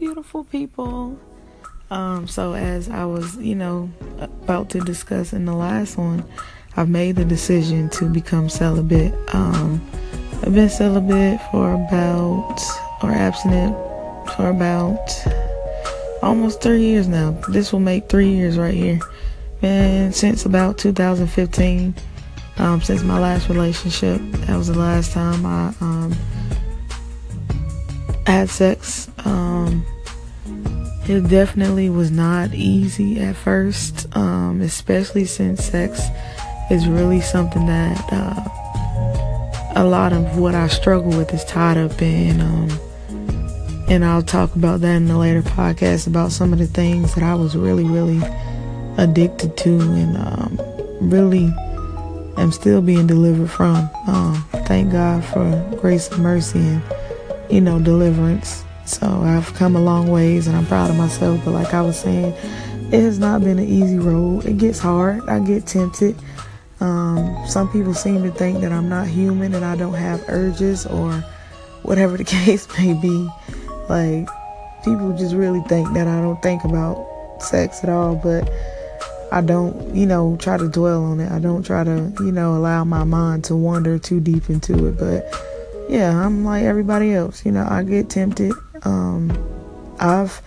beautiful people. Um, so as I was, you know, about to discuss in the last one, I've made the decision to become celibate. Um, I've been celibate for about, or abstinent for about almost three years now. This will make three years right here. And since about 2015, um, since my last relationship, that was the last time I um, had sex. Um, it definitely was not easy at first, um, especially since sex is really something that uh, a lot of what I struggle with is tied up in. Um, and I'll talk about that in a later podcast about some of the things that I was really, really addicted to and um, really am still being delivered from. Um, thank God for grace and mercy and, you know, deliverance. So I've come a long ways and I'm proud of myself. But like I was saying, it has not been an easy road. It gets hard. I get tempted. Um, some people seem to think that I'm not human and I don't have urges or whatever the case may be. Like, people just really think that I don't think about sex at all, but I don't, you know, try to dwell on it. I don't try to, you know, allow my mind to wander too deep into it. But yeah, I'm like everybody else. You know, I get tempted. Um, I've,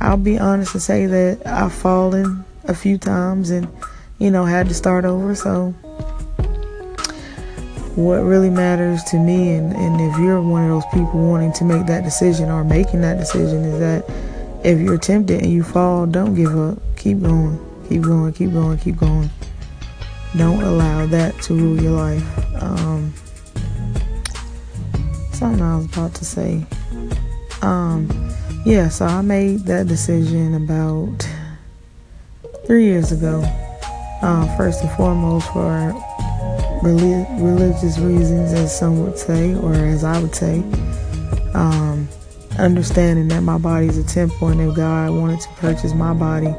I'll be honest and say that I've fallen a few times and, you know, had to start over. So, what really matters to me, and, and if you're one of those people wanting to make that decision or making that decision, is that if you're tempted and you fall, don't give up. Keep going, keep going, keep going, keep going. Don't allow that to rule your life. Um, something I was about to say. Um, yeah, so I made that decision about three years ago. Uh, first and foremost, for religious reasons, as some would say, or as I would say. Um, understanding that my body is a temple and if God wanted to purchase my body,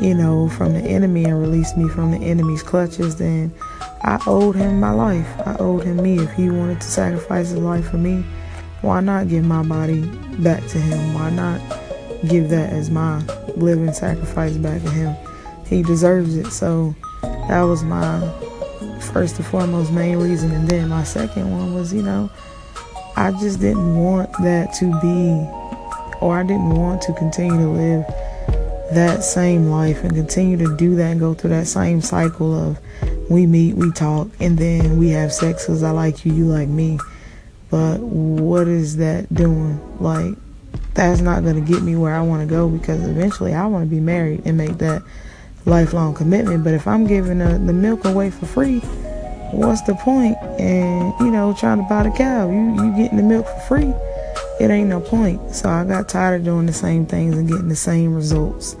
you know, from the enemy and release me from the enemy's clutches, then I owed him my life. I owed him me. If he wanted to sacrifice his life for me, why not give my body back to him? Why not give that as my living sacrifice back to him? He deserves it. So that was my first and foremost main reason. And then my second one was, you know, I just didn't want that to be, or I didn't want to continue to live that same life and continue to do that and go through that same cycle of we meet, we talk, and then we have sex because I like you, you like me. But what is that doing? Like, that's not going to get me where I want to go because eventually I want to be married and make that lifelong commitment. But if I'm giving the, the milk away for free, what's the point? And, you know, trying to buy the cow, you, you getting the milk for free. It ain't no point. So I got tired of doing the same things and getting the same results.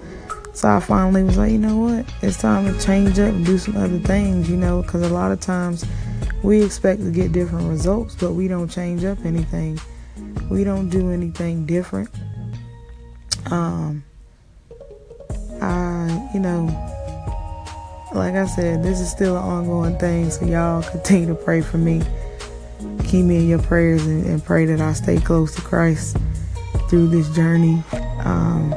So I finally was like, you know what? It's time to change up and do some other things, you know, because a lot of times we expect to get different results, but we don't change up anything. We don't do anything different. Um, I, you know, like I said, this is still an ongoing thing, so y'all continue to pray for me. Keep me in your prayers and, and pray that I stay close to Christ through this journey. Um,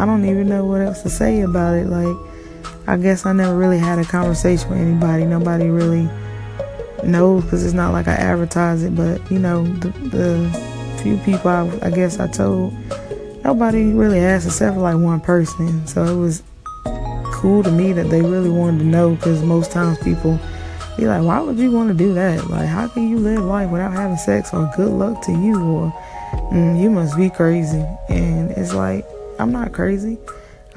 I don't even know what else to say about it. Like, I guess I never really had a conversation with anybody. Nobody really knows because it's not like I advertise it. But you know, the, the few people I, I, guess I told, nobody really asked except for like one person. So it was cool to me that they really wanted to know because most times people be like, why would you want to do that? Like, how can you live life without having sex? Or good luck to you? Or mm, you must be crazy. And it's like I'm not crazy.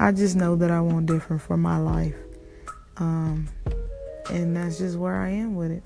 I just know that I want different for my life. Um, and that's just where I am with it.